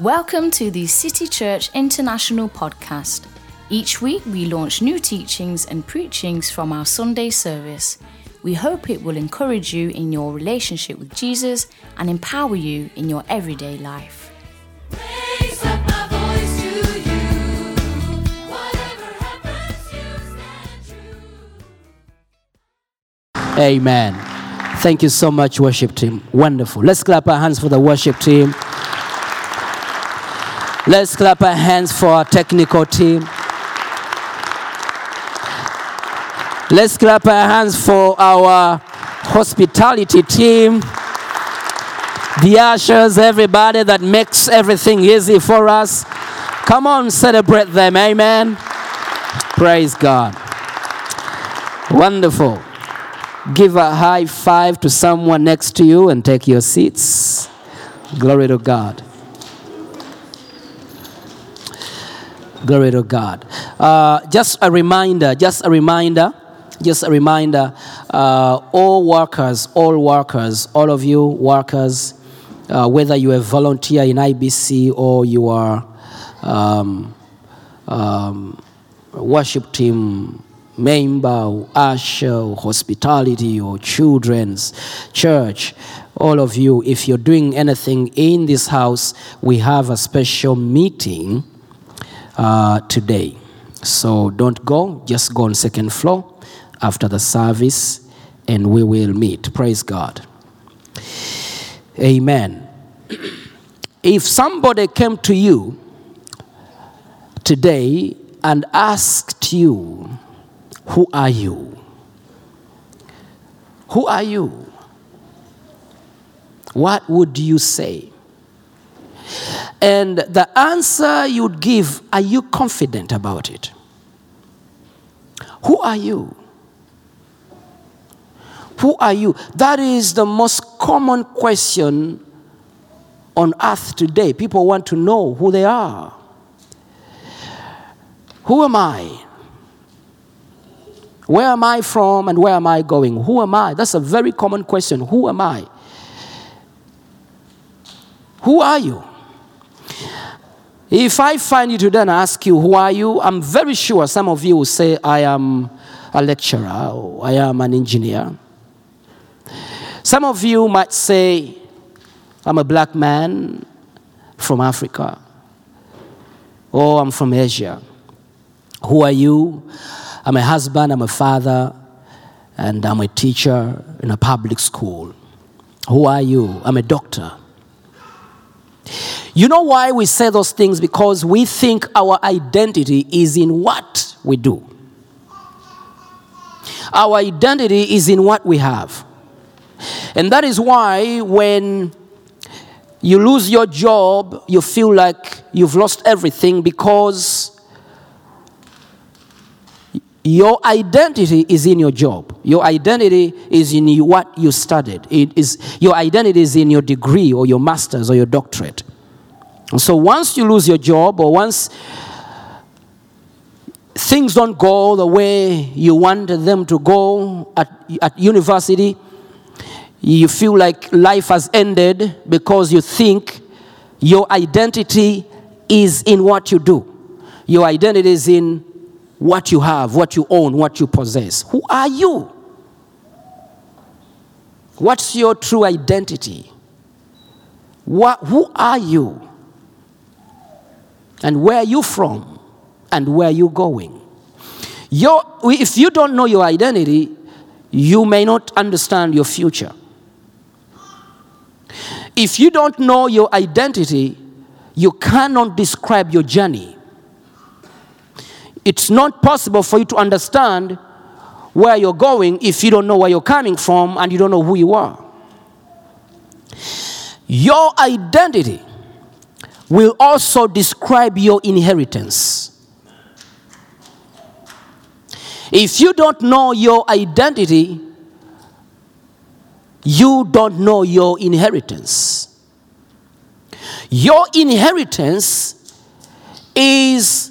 Welcome to the City Church International podcast. Each week we launch new teachings and preachings from our Sunday service. We hope it will encourage you in your relationship with Jesus and empower you in your everyday life. Raise up my voice to you. Whatever happens, you stand true. Amen. Thank you so much, worship team. Wonderful. Let's clap our hands for the worship team. Let's clap our hands for our technical team. Let's clap our hands for our hospitality team. The ushers, everybody that makes everything easy for us. Come on, celebrate them. Amen. Praise God. Wonderful. Give a high five to someone next to you and take your seats. Glory to God. Glory to God. Uh, just a reminder, just a reminder, just a reminder. Uh, all workers, all workers, all of you workers, uh, whether you are volunteer in IBC or you are um, um, worship team member, usher, hospitality, or children's church, all of you, if you're doing anything in this house, we have a special meeting uh, today. So don't go, just go on second floor after the service, and we will meet. Praise God. Amen. If somebody came to you today and asked you, Who are you? Who are you? What would you say? And the answer you'd give, are you confident about it? Who are you? Who are you? That is the most common question on earth today. People want to know who they are. Who am I? Where am I from and where am I going? Who am I? That's a very common question. Who am I? Who are you? If I find you today and ask you, Who are you? I'm very sure some of you will say, I am a lecturer or I am an engineer. Some of you might say, I'm a black man from Africa or I'm from Asia. Who are you? I'm a husband, I'm a father, and I'm a teacher in a public school. Who are you? I'm a doctor. You know why we say those things? Because we think our identity is in what we do. Our identity is in what we have. And that is why when you lose your job, you feel like you've lost everything because your identity is in your job. Your identity is in what you studied. It is, your identity is in your degree or your master's or your doctorate. And so once you lose your job or once things don't go the way you wanted them to go at, at university, you feel like life has ended because you think your identity is in what you do. Your identity is in what you have, what you own, what you possess. Who are you? What's your true identity? What, who are you? And where are you from? And where are you going? Your, if you don't know your identity, you may not understand your future. If you don't know your identity, you cannot describe your journey. It's not possible for you to understand where you're going if you don't know where you're coming from and you don't know who you are. Your identity will also describe your inheritance. If you don't know your identity, you don't know your inheritance. Your inheritance is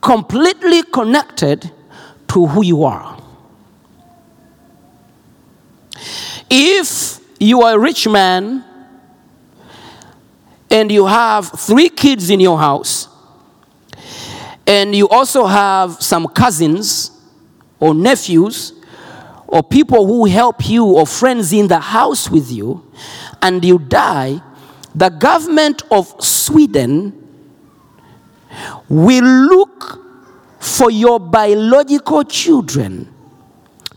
completely connected to who you are. If you are a rich man and you have three kids in your house, and you also have some cousins or nephews or people who help you or friends in the house with you, and you die, the government of Sweden will look for your biological children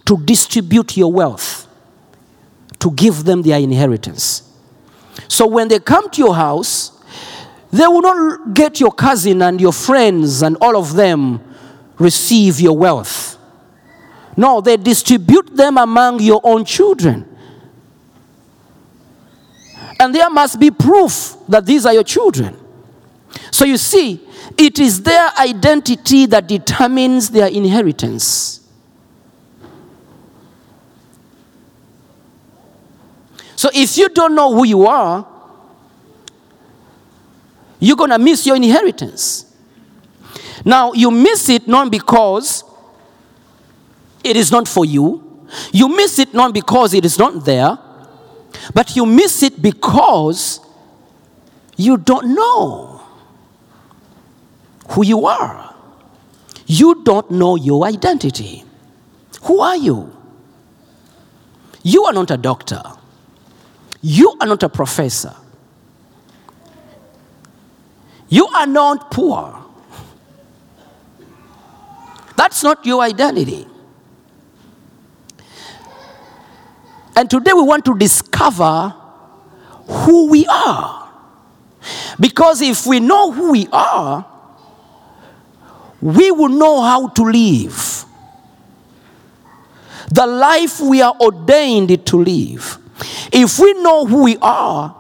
to distribute your wealth, to give them their inheritance. So when they come to your house, they will not get your cousin and your friends and all of them receive your wealth. No, they distribute them among your own children. And there must be proof that these are your children. So you see, it is their identity that determines their inheritance. So if you don't know who you are, you're going to miss your inheritance. Now, you miss it not because it is not for you, you miss it not because it is not there, but you miss it because you don't know who you are. You don't know your identity. Who are you? You are not a doctor. You are not a professor. You are not poor. That's not your identity. And today we want to discover who we are. Because if we know who we are, we will know how to live. The life we are ordained to live. If we know who we are,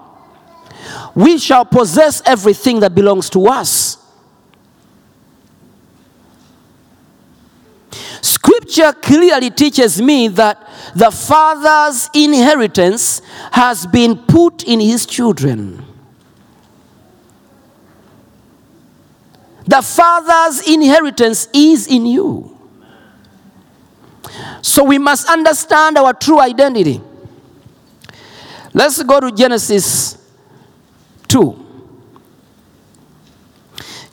we shall possess everything that belongs to us. Scripture clearly teaches me that the Father's inheritance has been put in his children. The Father's inheritance is in you. So we must understand our true identity. Let's go to Genesis 2.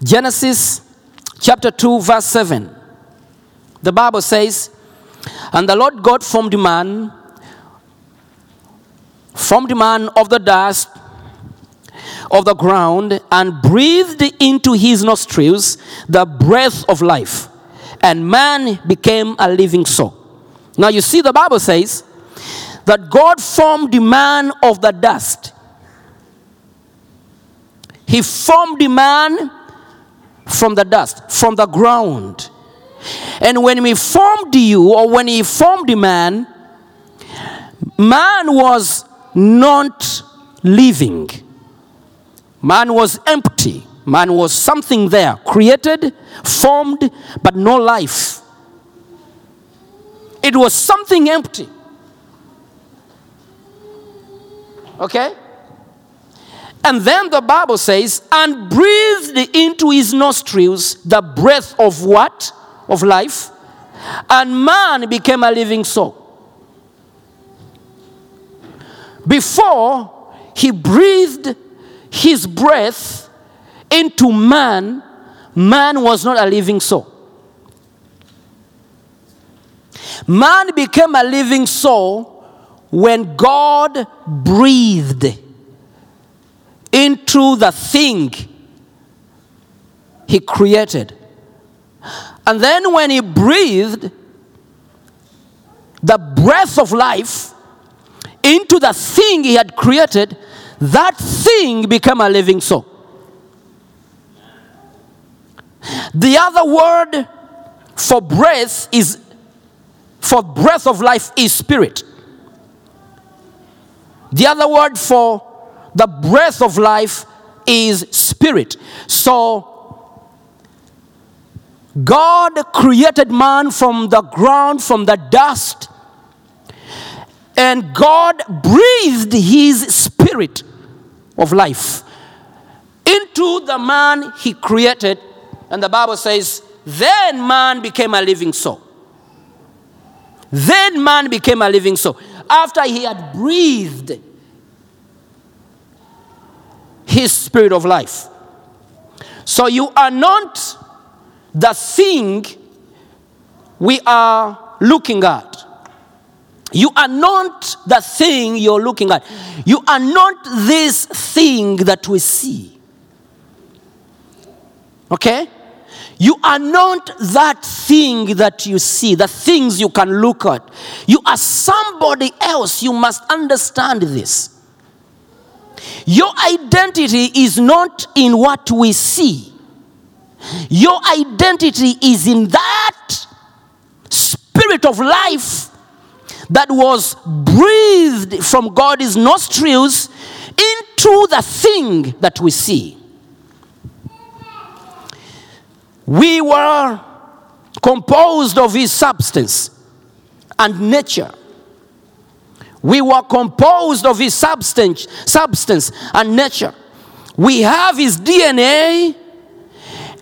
Genesis chapter 2, verse 7. The Bible says, And the Lord God formed man, formed man of the dust of the ground, and breathed into his nostrils the breath of life, and man became a living soul. Now you see, the Bible says that God formed the man of the dust. He formed the man from the dust, from the ground. And when He formed you, or when he formed the man, man was not living. Man was empty. Man was something there, created, formed, but no life. It was something empty. Okay? And then the Bible says, and breathed into his nostrils the breath of what? Of life. And man became a living soul. Before he breathed his breath into man, man was not a living soul. Man became a living soul when God breathed into the thing he created. And then when he breathed the breath of life into the thing he had created, that thing became a living soul. The other word for breath is for breath of life is spirit. The other word for the breath of life is spirit. So, God created man from the ground, from the dust, and God breathed his spirit of life into the man he created. And the Bible says, then man became a living soul. Then man became a living soul. After he had breathed his spirit of life. So you are not the thing we are looking at. You are not the thing you're looking at. You are not this thing that we see. Okay? You are not that thing that you see, the things you can look at. You are somebody else. You must understand this. Your identity is not in what we see, your identity is in that spirit of life that was breathed from God's nostrils into the thing that we see. We were composed of His substance and nature. We were composed of His substance, substance and nature. We have His DNA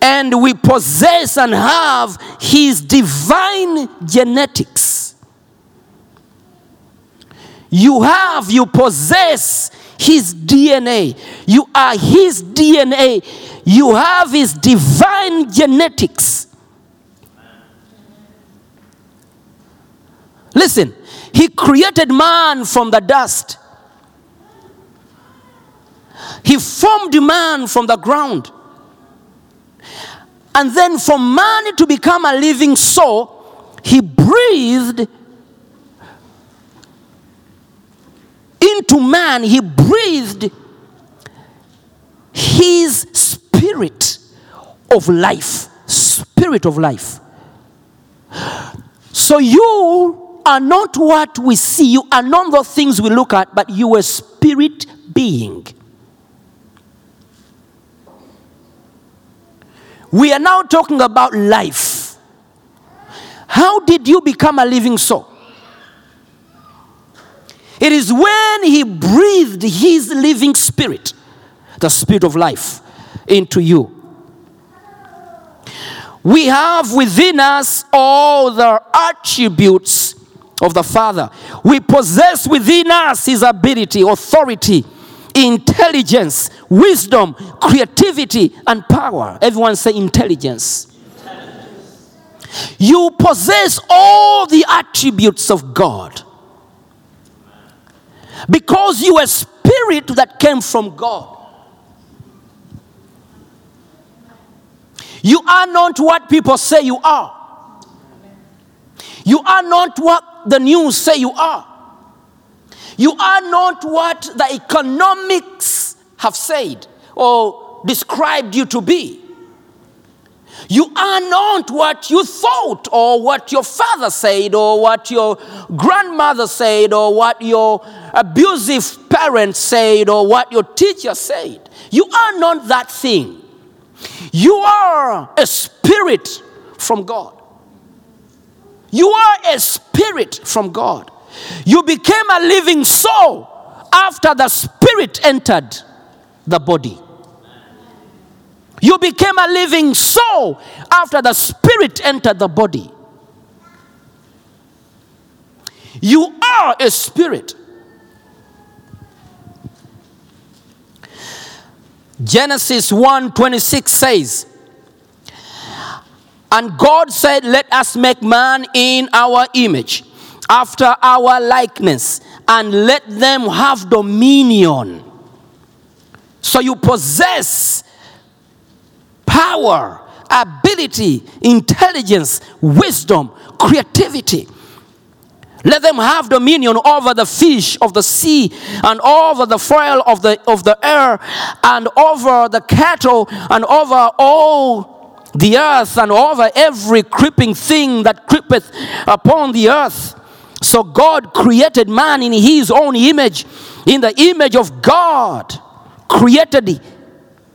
and we possess and have His divine genetics. You have, you possess His DNA. You are His DNA. You have His divine genetics. Listen, He created man from the dust, He formed man from the ground. And then, for man to become a living soul, He breathed into man, he breathed his spirit of life. Spirit of life. So you are not what we see, you are not the things we look at, but you are spirit being. We are now talking about life. How did you become a living soul? It is when he breathed his living spirit, the spirit of life, into you. We have within us all the attributes of the Father. We possess within us his ability, authority, intelligence, wisdom, creativity, and power. Everyone say intelligence. You possess all the attributes of God because you are a spirit that came from God. You are not what people say you are. You are not what the news say you are. You are not what the economics have said or described you to be. You are not what you thought, or what your father said, or what your grandmother said, or what your abusive parents said, or what your teacher said. You are not that thing. You are a spirit from God. You are a spirit from God. You became a living soul after the spirit entered the body. You became a living soul after the spirit entered the body. You are a spirit. Genesis 1:26 says, And God said, Let us make man in our image, after our likeness, and let them have dominion. So you possess power, ability, intelligence, wisdom, creativity. Let them have dominion over the fish of the sea and over the fowl of the, of the air and over the cattle and over all the earth and over every creeping thing that creepeth upon the earth. So God created man in his own image. In the image of God created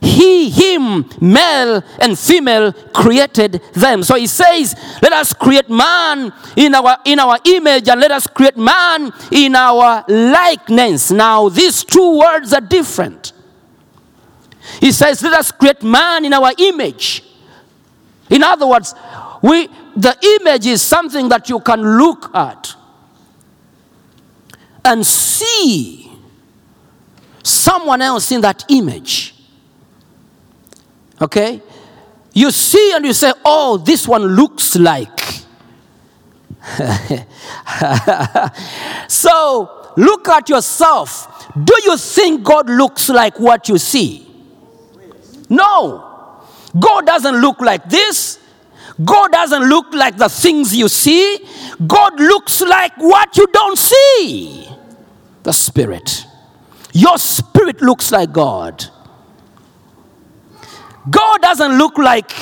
he, him, male and female created them. So he says, let us create man in our, in our image and let us create man in our likeness. Now, these two words are different. He says, let us create man in our image. In other words, we, the image is something that you can look at and see someone else in that image. Okay? You see and you say, oh, this one looks like. so look at yourself. Do you think God looks like what you see? No. God doesn't look like this. God doesn't look like the things you see. God looks like what you don't see. The Spirit. Your spirit looks like God. God doesn't look like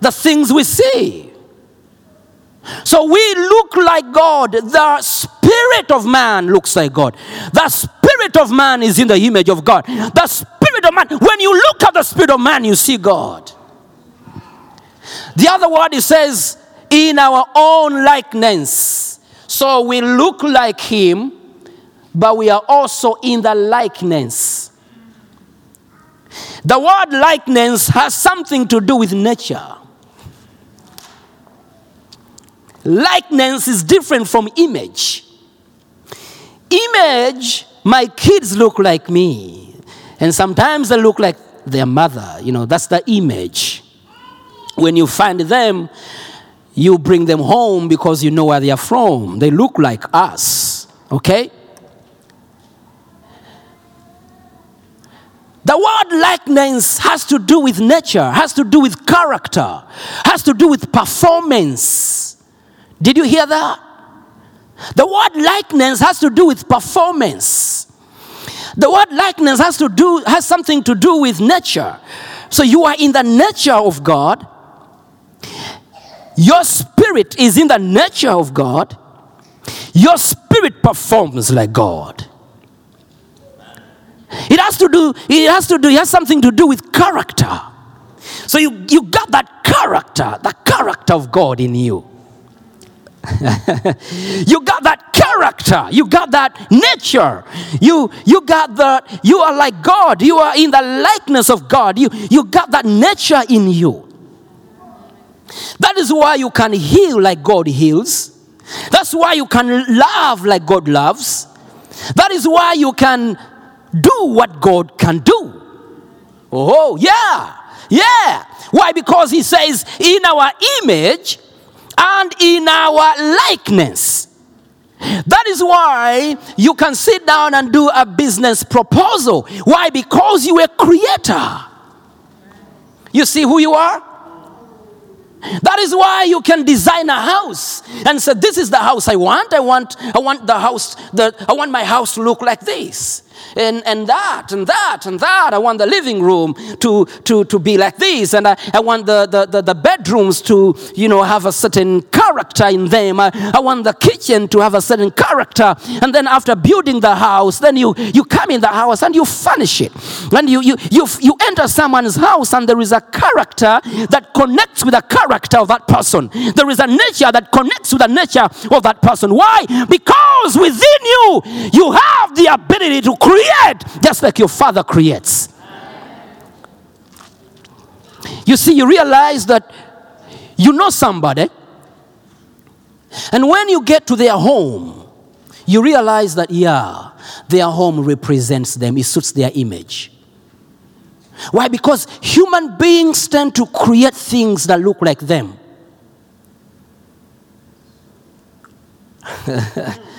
the things we see. So we look like God. The spirit of man looks like God. The spirit of man is in the image of God. The spirit of man, when you look at the spirit of man, you see God. The other word it says, in our own likeness. So we look like him, but we are also in the likeness. The word likeness has something to do with nature. Likeness is different from image. Image, my kids look like me, and sometimes they look like their mother. You know, that's the image. When you find them, you bring them home because you know where they are from. They look like us, okay? The word likeness has to do with nature, has to do with character, has to do with performance. Did you hear that? The word likeness has to do with performance. The word likeness has to do has something to do with nature. So you are in the nature of God. Your spirit is in the nature of God. Your spirit performs like God. It has to do, it has to do, it has something to do with character. So you, you got that character, the character of God in you. you got that character. You got that nature. You you got that you are like god. You are in the likeness of god. You you got that nature in you. That is why you can heal like god heals. That's why you can love like god loves. That is why you can do what god can do oh yeah yeah why because he says in our image and in our likeness. That is why you can sit down and do a business proposal. Why? Because you are creator. You see who you are? That is why you can design a house and say, This is the house I want. I want, I want the house, the, I want my house to look like this. And, and that and that and that. I want the living room to, to, to be like this. And I, I want the, the, the, the bedrooms to, you know, have a certain character in them. I, I want the kitchen to have a certain character. And then after building the house, then you, you come in the house and you furnish it. And you, you, you, you enter someone's house and there is a character that connects with the character of that person. There is a nature that connects with the nature of that person. Why? Because within you, you have the ability to create just like your father creates. You see, you realize that you know somebody, and when you get to their home, you realize that, yeah, their home represents them, it suits their image. Why? Because human beings tend to create things that look like them.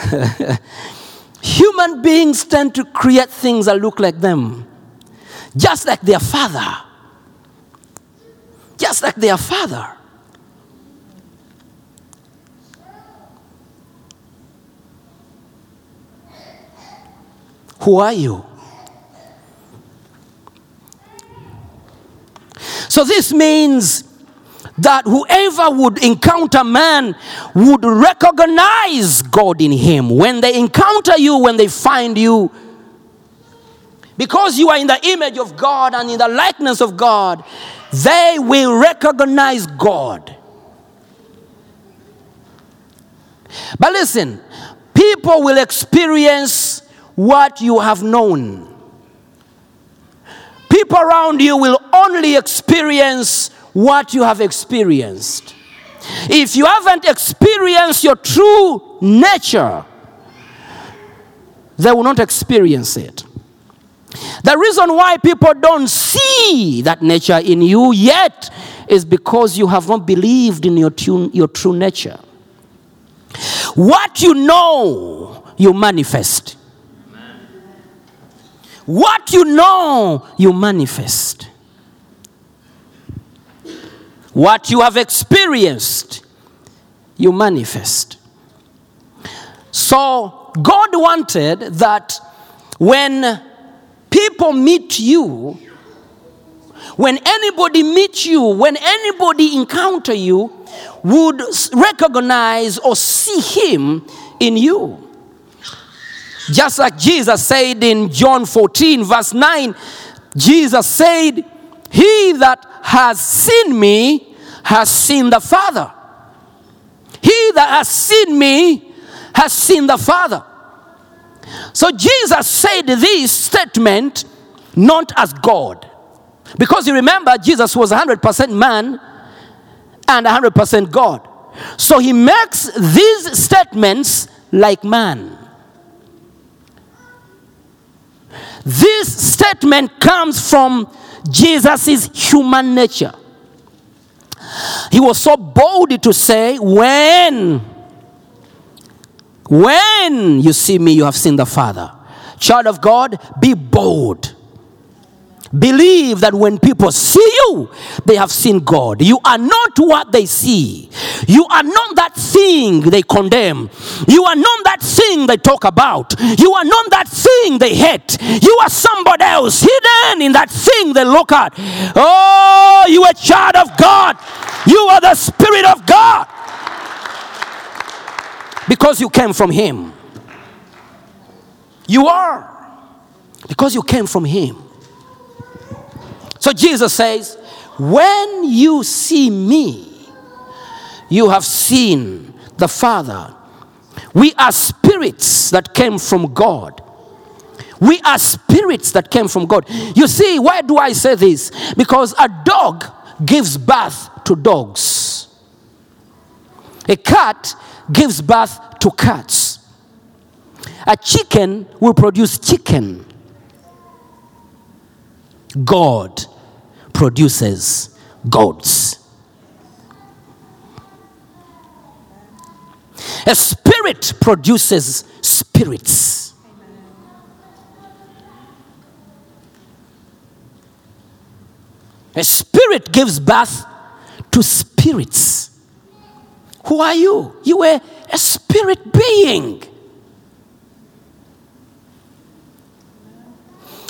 Human beings tend to create things that look like them, just like their father. Just like their father. Who are you? So this means that whoever would encounter man would recognize God in him. When they encounter you, when they find you, because you are in the image of God and in the likeness of God, they will recognize God. But listen, people will experience what you have known. People around you will only experience what you have experienced. If you haven't experienced your true nature, they will not experience it. The reason why people don't see that nature in you yet is because you have not believed in your, true- your true nature. What you know, you manifest. What you know, you manifest. What you have experienced, you manifest. So, God wanted that when people meet you, when anybody meets you, when anybody encounter you, would recognize or see him in you. Just like Jesus said in John 14, verse 9, Jesus said, He that has seen me has seen the Father. He that has seen me has seen the Father. So Jesus said this statement not as God. Because you remember, Jesus was 100% man and 100% God. So he makes these statements like man. This statement comes from Jesus' human nature. He was so bold to say, When when you see me, you have seen the Father. Child of God, be bold. Believe that when people see you, they have seen God. You are not what they see. You are not that thing they condemn. You are not that thing they talk about. You are not that thing they hate. You are somebody else hidden in that thing they look at. Oh, you are a child of God. You are the Spirit of God because you came from Him. You are because you came from Him. So Jesus says, When you see me, you have seen the Father. We are spirits that came from God. We are spirits that came from God. You see, why do I say this? Because a dog gives birth to dogs. A cat gives birth to cats. A chicken will produce chicken. God produces gods. A spirit produces spirits. A spirit gives birth to spirits. Who are you? You were a spirit being.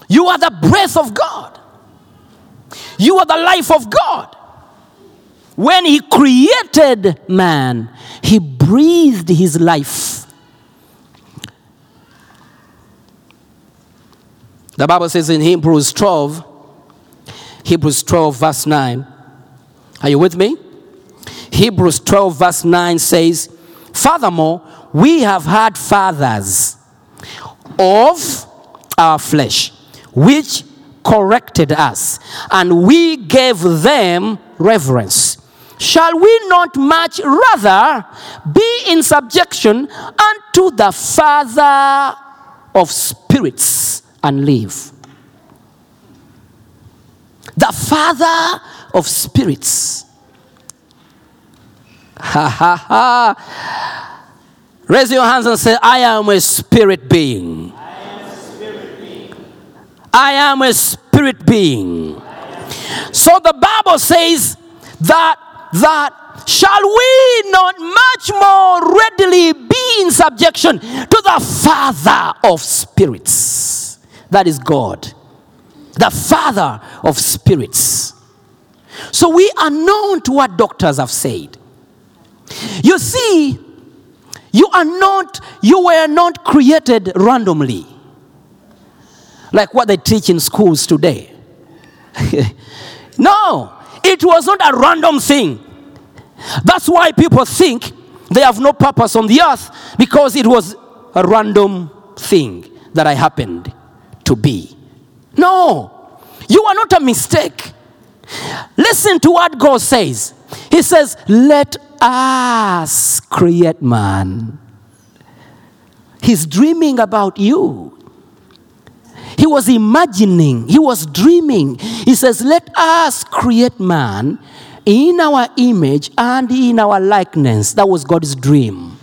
You are the breath of God. You are the life of God. When He created man, He breathed His life. The Bible says in Hebrews 12, Hebrews 12, verse 9. Are you with me? Hebrews 12, verse 9 says, Furthermore, we have had fathers of our flesh, which corrected us, and we gave them reverence. Shall we not much rather be in subjection unto the Father of spirits and live? The Father of spirits. Ha ha ha. Raise your hands and say, I am a spirit being. I am a spirit being. So the Bible says that that shall we not much more readily be in subjection to the Father of spirits? That is God. The Father of spirits. So we are known to what doctors have said. You see, you are not, you were not created randomly like what they teach in schools today. no, it was not a random thing. That's why people think they have no purpose on the earth because it was a random thing that I happened to be. No, you are not a mistake. Listen to what God says. He says, Let us create man. He's dreaming about you. He was imagining, he was dreaming. He says, Let us create man in our image and in our likeness. That was God's dream.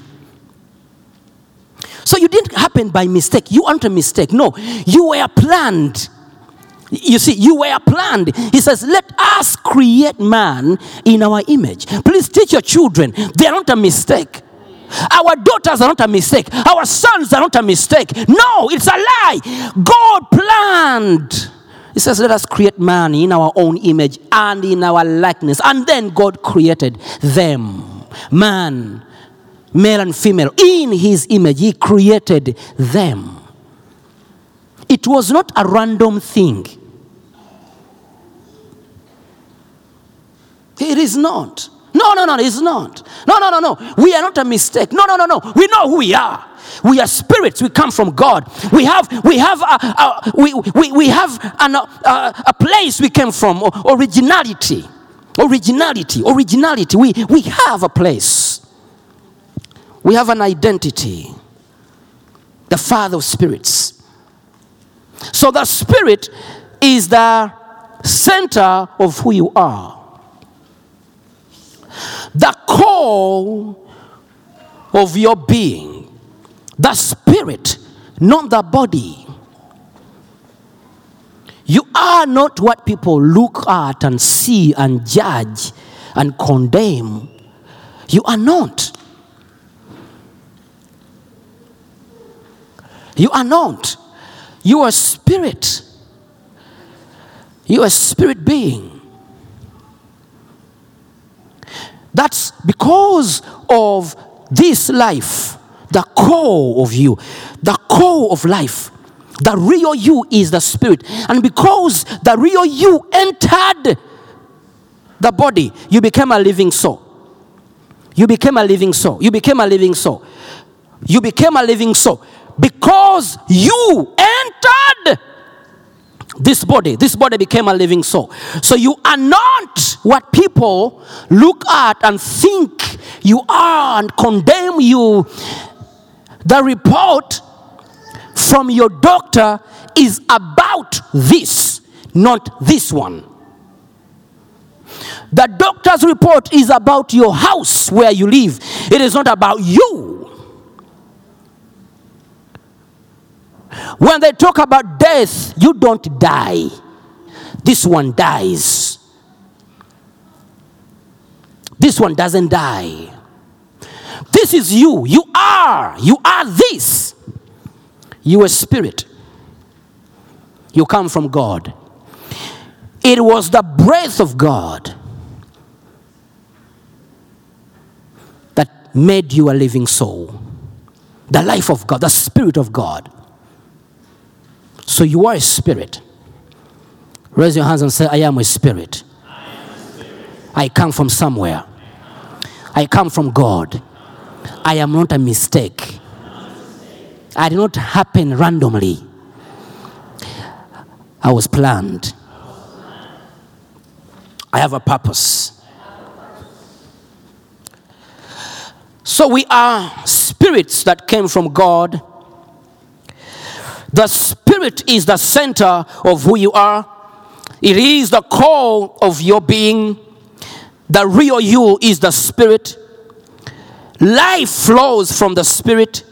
So you didn't happen by mistake. You aren't a mistake. No, you were planned. You see, you were planned. He says, Let us create man in our image. Please teach your children, they are not a mistake. Our daughters are not a mistake. Our sons are not a mistake. No, it's a lie. God planned. He says, Let us create man in our own image and in our likeness. And then God created them. Man, male and female, in his image. He created them. It was not a random thing. It is not. No, no, no, it's not. No, no, no, no. We are not a mistake. No, no, no, no. We know who we are. We are spirits. We come from God. We have, we have, a, a, we, we, we have an, a, a place we came from. Originality. Originality. Originality. We, we have a place. We have an identity. The Father of spirits. So the Spirit is the center of who you are. The core of your being. The Spirit, not the body. You are not what people look at and see and judge and condemn. You are not. You are not. You are spirit. You are spirit being. That's because of this life, the core of you, the core of life. The real you is the spirit. And because the real you entered the body, you became a living soul. You became a living soul. You became a living soul. You became a living soul because you entered this body. This body became a living soul. So you are not what people look at and think you are and condemn you. The report from your doctor is about this, not this one. The doctor's report is about your house where you live, it is not about you. When they talk about death, you don't die. This one dies. This one doesn't die. This is you. You are. You are this. You are spirit. You come from God. It was the breath of God that made you a living soul. The life of God, the spirit of God. So you are a spirit. Raise your hands and say, I am a spirit. I come from somewhere. I come from God. I am not a mistake. I did not happen randomly. I was planned. I have a purpose. So we are spirits that came from God. The spirit is the center of who you are. It is the core of your being. The real you is the spirit. Life flows from the spirit.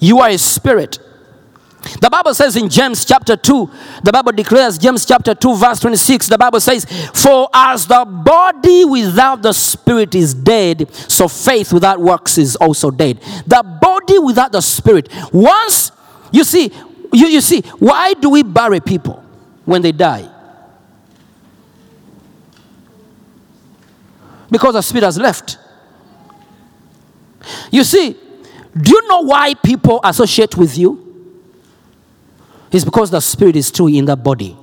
You are a spirit. The Bible says in James chapter 2, the Bible declares, James chapter 2, verse 26, the Bible says, For as the body without the spirit is dead, so faith without works is also dead. The body without the spirit. Once, you see, you, you see, why do we bury people when they die? Because the spirit has left. You see, do you know why people associate with you? It's because the spirit is still in the body.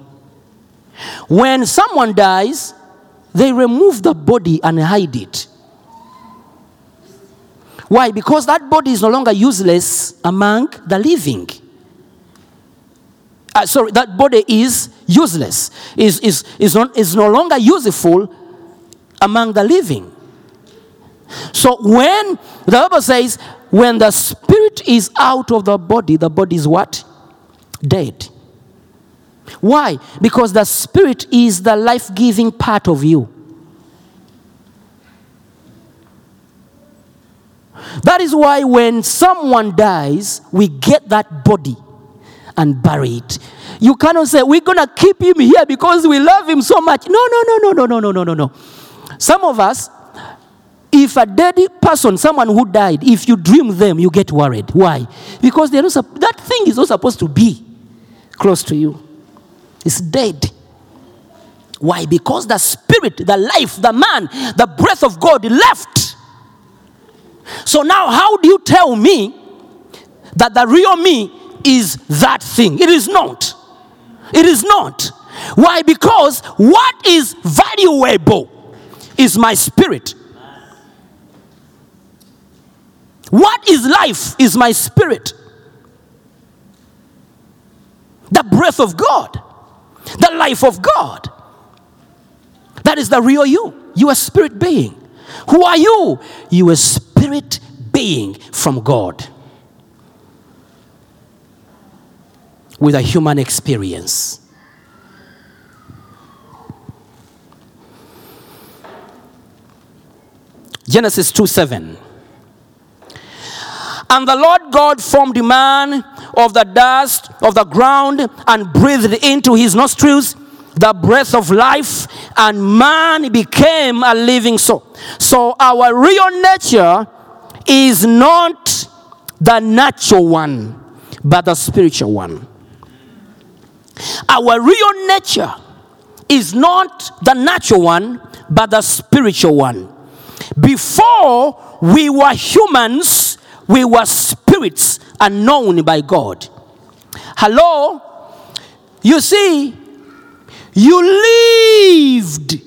When someone dies, they remove the body and hide it. Why? Because that body is no longer useless among the living. Uh, sorry, that body is useless, is, is, is, not, is no longer useful among the living. So when the Bible says, when the spirit is out of the body, the body is what? Dead. Why? Because the spirit is the life giving part of you. That is why when someone dies, we get that body and bury it. You cannot say, We're going to keep him here because we love him so much. No, no, no, no, no, no, no, no, no, no. Some of us, if a dead person, someone who died, if you dream them, you get worried. Why? Because they're not, that thing is not supposed to be close to you. It's dead. Why? Because the spirit, the life, the man, the breath of God left. So now, how do you tell me that the real me is that thing? It is not. It is not. Why? Because what is valuable is my spirit. What is life is my spirit. The breath of God, the life of God. That is the real you. You are spirit being. Who are you? You are spirit being from God with a human experience. Genesis 2 7. And the Lord God formed man of the dust of the ground and breathed into his nostrils the breath of life, and man became a living soul. So, our real nature is not the natural one, but the spiritual one. Our real nature is not the natural one, but the spiritual one. Before we were humans, we were spirits unknown by God. Hello? You see, you lived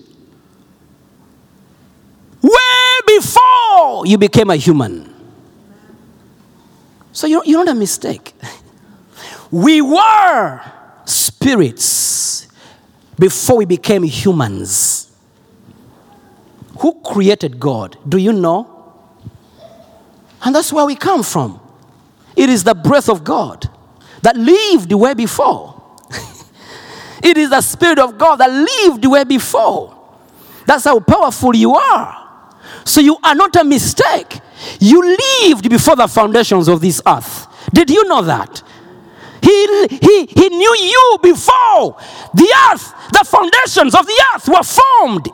way before you became a human. So you're, you're not a mistake. We were spirits before we became humans. Who created God? Do you know? And that's where we come from. It is the breath of God that lived way before. it is the Spirit of God that lived way before. That's how powerful you are. So you are not a mistake. You lived before the foundations of this earth. Did you know that? He, he, he knew you before the earth, the foundations of the earth were formed.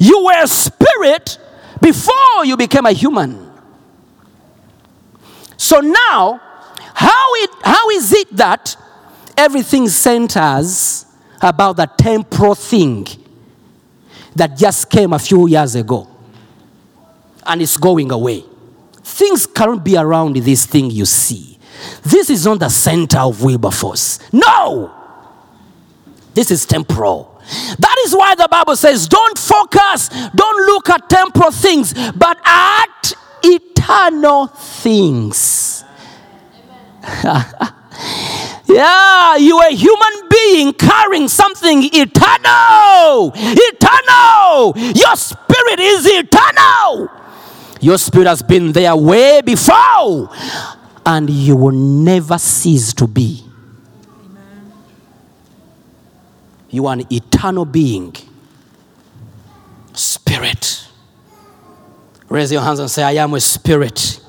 You were a spirit before you became a human. So now, how, it, how is it that everything centers about the temporal thing that just came a few years ago and it's going away? Things can't be around this thing you see. This is not the center of Wilberforce. No! This is temporal. That is why the Bible says, don't focus, don't look at temporal things, but at eternal things. yeah, you are a human being carrying something eternal. Eternal. Your spirit is eternal. Your spirit has been there way before, and you will never cease to be. You are an eternal being. Spirit. Raise your hands and say, I am a spirit.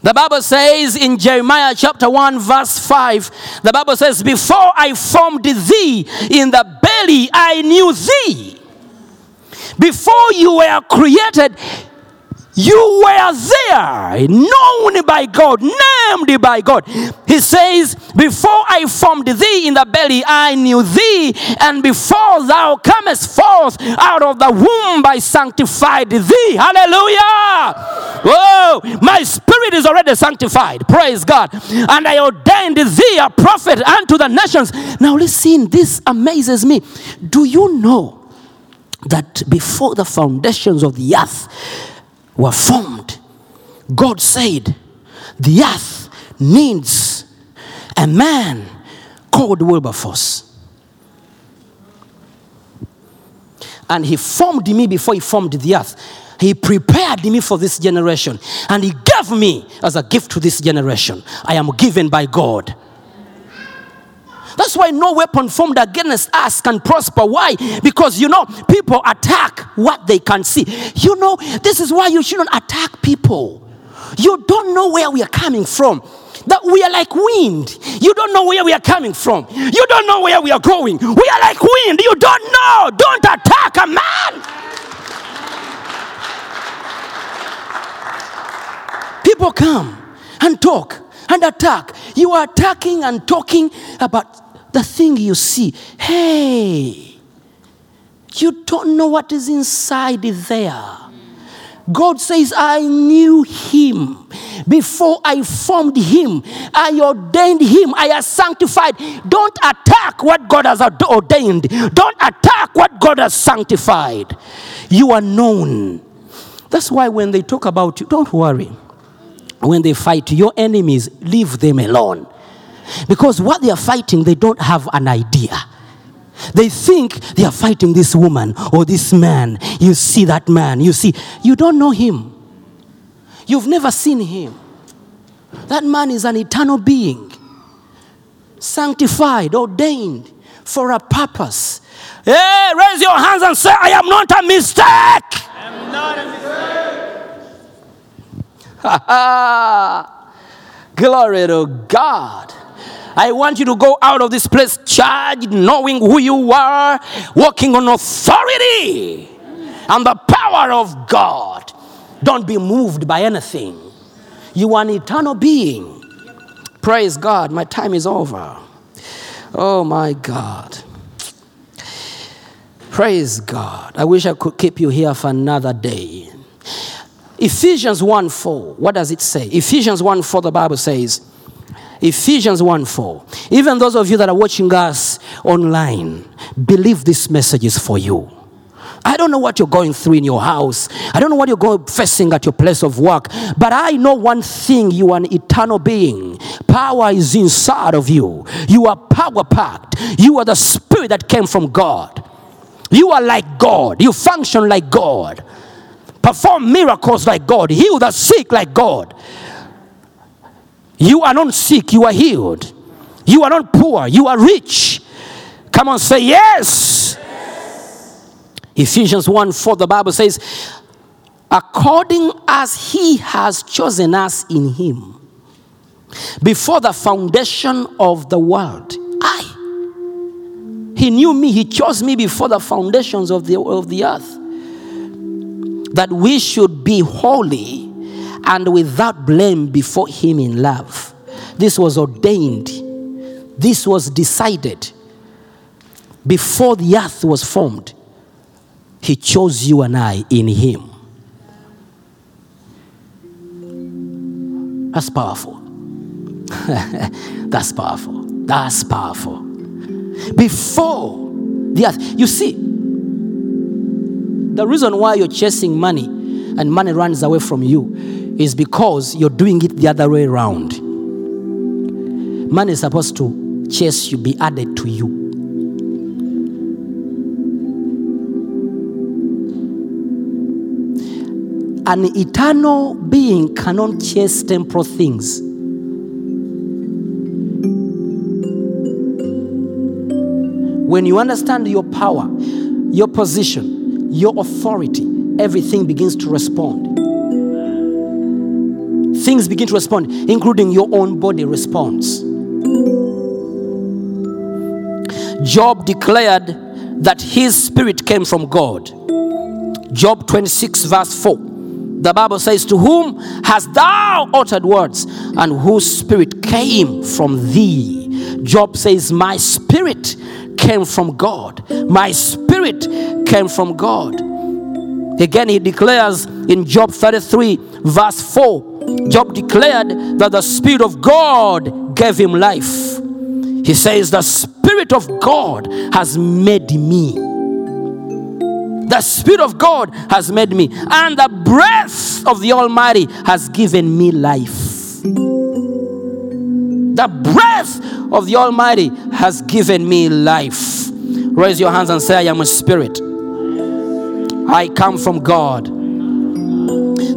The Bible says in Jeremiah chapter 1, verse 5, the Bible says, Before I formed thee in the belly, I knew thee. Before you were created, you were there, known by God, named by God. He says, Before I formed thee in the belly, I knew thee, and before thou comest forth out of the womb, I sanctified thee. Hallelujah! Whoa, my spirit is already sanctified. Praise God. And I ordained thee a prophet unto the nations. Now, listen, this amazes me. Do you know that before the foundations of the earth, were formed, God said, the earth needs a man called Wilberforce. And he formed me before he formed the earth. He prepared me for this generation and He gave me as a gift to this generation. I am given by God. That's why no weapon formed against us can prosper. Why? Because you know, people attack what they can see. You know, this is why you shouldn't attack people. You don't know where we are coming from. That we are like wind. You don't know where we are coming from. You don't know where we are going. We are like wind. You don't know. Don't attack a man. People come and talk and attack. You are attacking and talking about the thing you see. Hey, you don't know what is inside there. God says, I knew him before I formed him. I ordained him. I have sanctified. Don't attack what God has ordained. Don't attack what God has sanctified. You are known. That's why when they talk about you, don't worry. When they fight your enemies, leave them alone. Because what they are fighting, they don't have an idea. They think they are fighting this woman or this man. You see that man, you see, you don't know him. You've never seen him. That man is an eternal being, sanctified, ordained for a purpose. Hey, raise your hands and say, I am not a mistake. I am not a mistake. Glory to God. I want you to go out of this place charged, knowing who you are, walking on authority and the power of God. Don't be moved by anything. You are an eternal being. Praise God. My time is over. Oh my God. Praise God. I wish I could keep you here for another day. Ephesians 1 4. What does it say? Ephesians 1 4, the Bible says, Ephesians 1 4. Even those of you that are watching us online, believe this message is for you. I don't know what you're going through in your house. I don't know what you're going facing at your place of work. But I know one thing you are an eternal being. Power is inside of you. You are power packed. You are the spirit that came from God. You are like God. You function like God. Perform miracles like God. Heal the sick like God. You are not sick, you are healed. You are not poor, you are rich. Come on, say yes. Ephesians 1 4, the Bible says, according as he has chosen us in him before the foundation of the world. I. He knew me, he chose me before the foundations of the, of the earth. That we should be holy and without blame before him in love. This was ordained, this was decided before the earth was formed. He chose you and I in him. That's powerful. That's powerful. That's powerful. Before the earth, you see, the reason why you're chasing money and money runs away from you is because you're doing it the other way around. Money is supposed to chase you, be added to you. An eternal being cannot chase temporal things. When you understand your power, your position, your authority, everything begins to respond. Things begin to respond, including your own body responds. Job declared that his spirit came from God. Job 26, verse 4. The Bible says, To whom hast thou uttered words, and whose spirit came from thee? Job says, My spirit came from God. My spirit came from God. Again, he declares in Job 33, verse 4, Job declared that the Spirit of God gave him life. He says, The Spirit of God has made me. The Spirit of God has made me, and the breath of the Almighty has given me life. The breath of the Almighty has given me life. Raise your hands and say, I am a spirit. I come from God.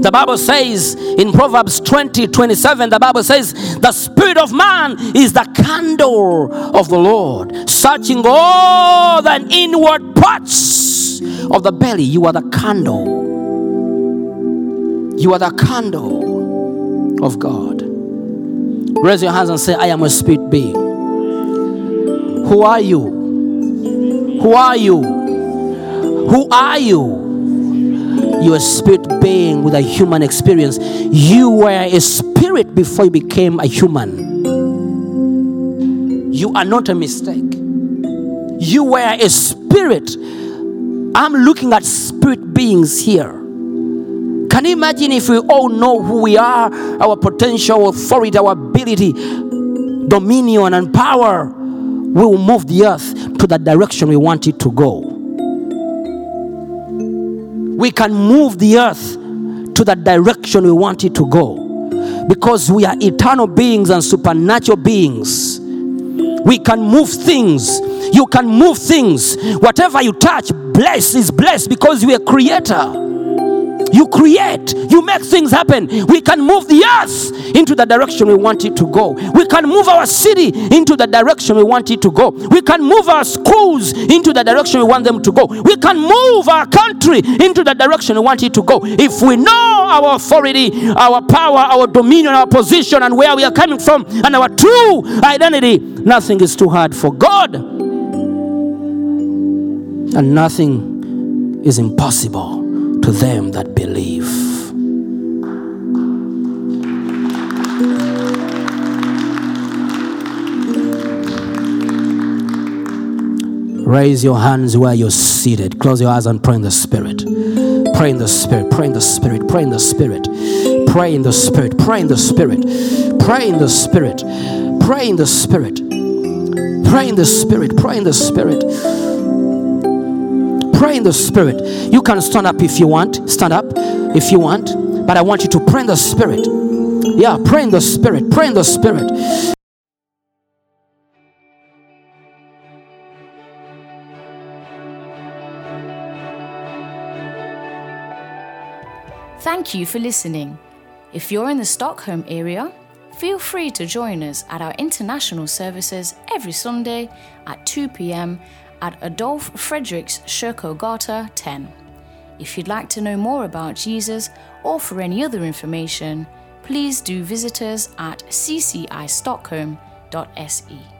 The Bible says in Proverbs 20 27, the Bible says, The spirit of man is the candle of the Lord, searching all the inward parts of the belly. You are the candle. You are the candle of God. Raise your hands and say, I am a spirit being. Who are you? Who are you? Who are you? You're spirit being with a human experience. You were a spirit before you became a human. You are not a mistake. You were a spirit. I'm looking at spirit beings here. Can you imagine if we all know who we are, our potential, authority, our ability, dominion, and power? We will move the earth to the direction we want it to go. We can move the earth to the direction we want it to go because we are eternal beings and supernatural beings. We can move things. You can move things. Whatever you touch, bless is blessed because you are creator. You create, you make things happen. We can move the earth into the direction we want it to go. We can move our city into the direction we want it to go. We can move our schools into the direction we want them to go. We can move our country into the direction we want it to go. If we know our authority, our power, our dominion, our position, and where we are coming from, and our true identity, nothing is too hard for God. And nothing is impossible to them that believe. Raise your hands where you're seated. Close your eyes and pray in the Spirit. Pray in the Spirit. Pray in the Spirit. Pray in the Spirit. Pray in the Spirit. Pray in the Spirit. Pray in the Spirit. Pray in the Spirit. Pray in the Spirit. Pray in the Spirit. Pray in the Spirit. You can stand up if you want. Stand up if you want. But I want you to pray in the Spirit. Yeah, pray in the Spirit. Pray in the Spirit. Thank you for listening. If you're in the Stockholm area, feel free to join us at our international services every Sunday at 2 pm at Adolf Fredriks Kyrkogata 10. If you'd like to know more about Jesus or for any other information, please do visit us at ccistockholm.se.